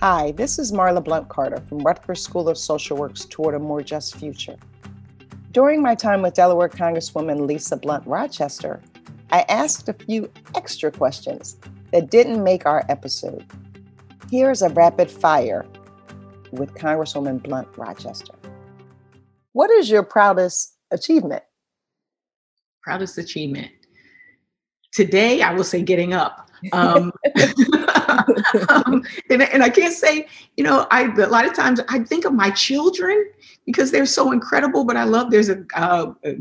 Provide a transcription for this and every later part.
Hi, this is Marla Blunt Carter from Rutgers School of Social Work's Toward a More Just Future. During my time with Delaware Congresswoman Lisa Blunt Rochester, I asked a few extra questions that didn't make our episode. Here's a rapid fire with Congresswoman Blunt Rochester. What is your proudest achievement? Proudest achievement. Today, I will say getting up. Um, um, and, and I can't say, you know, I a lot of times I think of my children because they're so incredible. But I love there's a, uh, a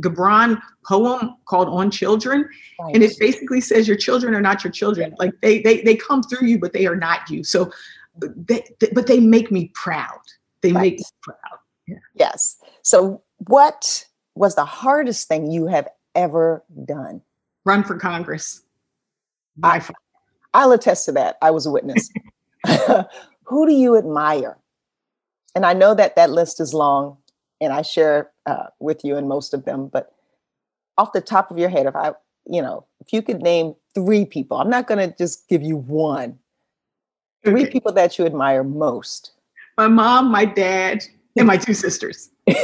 Gibran poem called "On Children," right. and it basically says your children are not your children. Like they they they come through you, but they are not you. So, they, they but they make me proud. They right. make me proud. Yeah. Yes. So, what was the hardest thing you have ever done? Run for Congress. I, I'll attest to that. I was a witness. Who do you admire? And I know that that list is long, and I share uh, with you in most of them. But off the top of your head, if I, you know, if you could name three people, I'm not going to just give you one. Three okay. people that you admire most. My mom, my dad, and my two sisters.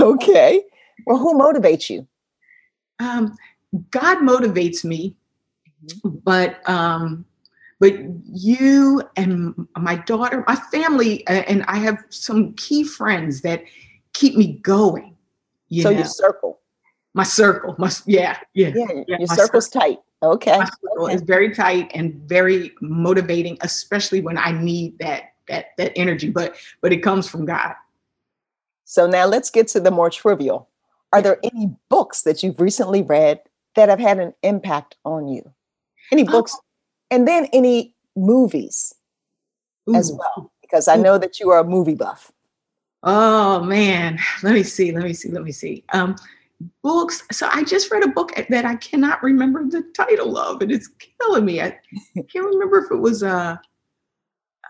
okay. Well, who motivates you? Um, God motivates me, mm-hmm. but um, but you and my daughter, my family, and I have some key friends that keep me going. You so know? your circle, my circle, my yeah, yeah, yeah. yeah your circle's circle. tight. Okay, my circle okay. is very tight and very motivating, especially when I need that that that energy. But but it comes from God. So now let's get to the more trivial. Are there any books that you've recently read that have had an impact on you? Any oh. books, oh. and then any movies Ooh. as well, because I know that you are a movie buff. Oh man, let me see, let me see, let me see. Um, books. So I just read a book that I cannot remember the title of, and it's killing me. I can't remember if it was uh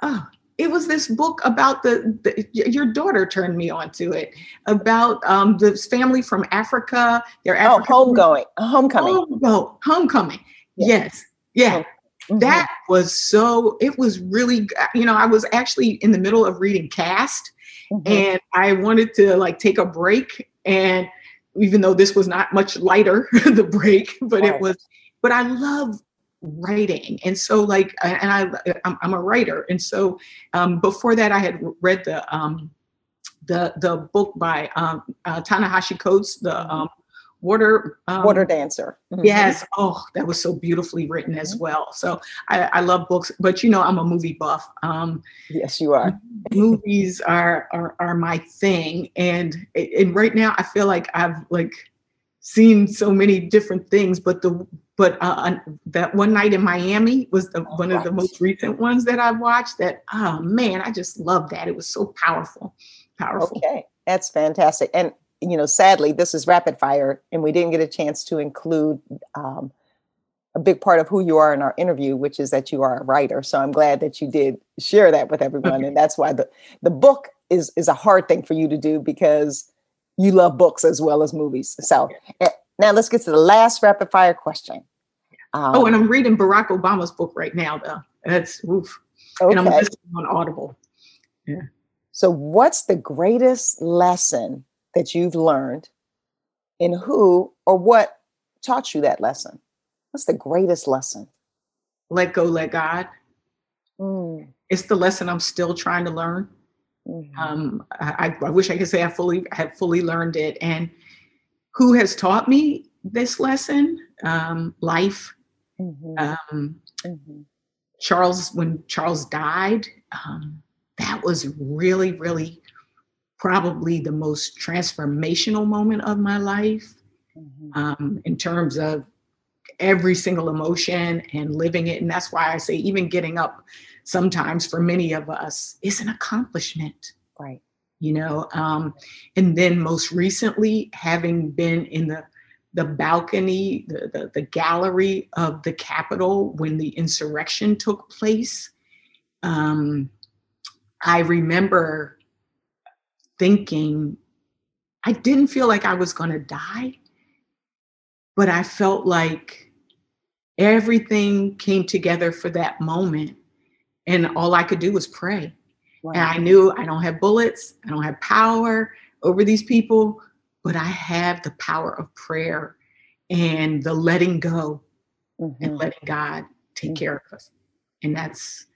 oh, it was this book about the, the, your daughter turned me on to it about um, this family from Africa. They're oh, homegoing, homecoming. Home, homecoming. Yes, yeah. Mm-hmm. That was so. It was really. You know, I was actually in the middle of reading Caste mm-hmm. and I wanted to like take a break. And even though this was not much lighter, the break, but right. it was. But I love writing and so like and i i'm, I'm a writer and so um, before that i had read the um, the the book by um, uh, Ta-Nehisi Coates the mm-hmm. um, water um, water dancer mm-hmm. yes oh that was so beautifully written mm-hmm. as well so I, I love books but you know i'm a movie buff um yes you are movies are, are are my thing and and right now i feel like i've like seen so many different things, but the but uh, that one night in Miami was the, oh, one right. of the most recent ones that I watched. That oh man, I just love that. It was so powerful, powerful. Okay, that's fantastic. And you know, sadly, this is rapid fire, and we didn't get a chance to include um, a big part of who you are in our interview, which is that you are a writer. So I'm glad that you did share that with everyone, okay. and that's why the the book is is a hard thing for you to do because you love books as well as movies. So eh, now let's get to the last rapid fire question. Um, oh, and I'm reading Barack Obama's book right now, though. That's oof. Okay. And I'm listening on Audible. Yeah. So, what's the greatest lesson that you've learned, and who or what taught you that lesson? What's the greatest lesson? Let go, let God. Mm. It's the lesson I'm still trying to learn. Mm-hmm. Um, I, I, wish I could say I fully have fully learned it. And who has taught me this lesson? Um, life. Mm-hmm. Um, mm-hmm. Charles, when Charles died, um, that was really, really probably the most transformational moment of my life mm-hmm. um, in terms of every single emotion and living it. And that's why I say, even getting up sometimes for many of us is an accomplishment. Right. You know, um, and then most recently, having been in the the balcony, the, the, the gallery of the Capitol when the insurrection took place, um, I remember thinking, I didn't feel like I was going to die, but I felt like everything came together for that moment And all I could do was pray. Wow. And I knew I don't have bullets, I don't have power over these people, but I have the power of prayer and the letting go mm-hmm. and letting God take mm-hmm. care of us. And that's,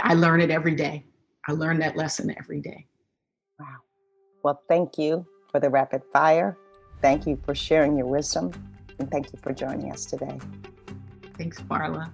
I learn it every day. I learn that lesson every day. Well, thank you for the rapid fire. Thank you for sharing your wisdom. And thank you for joining us today. Thanks, Marla.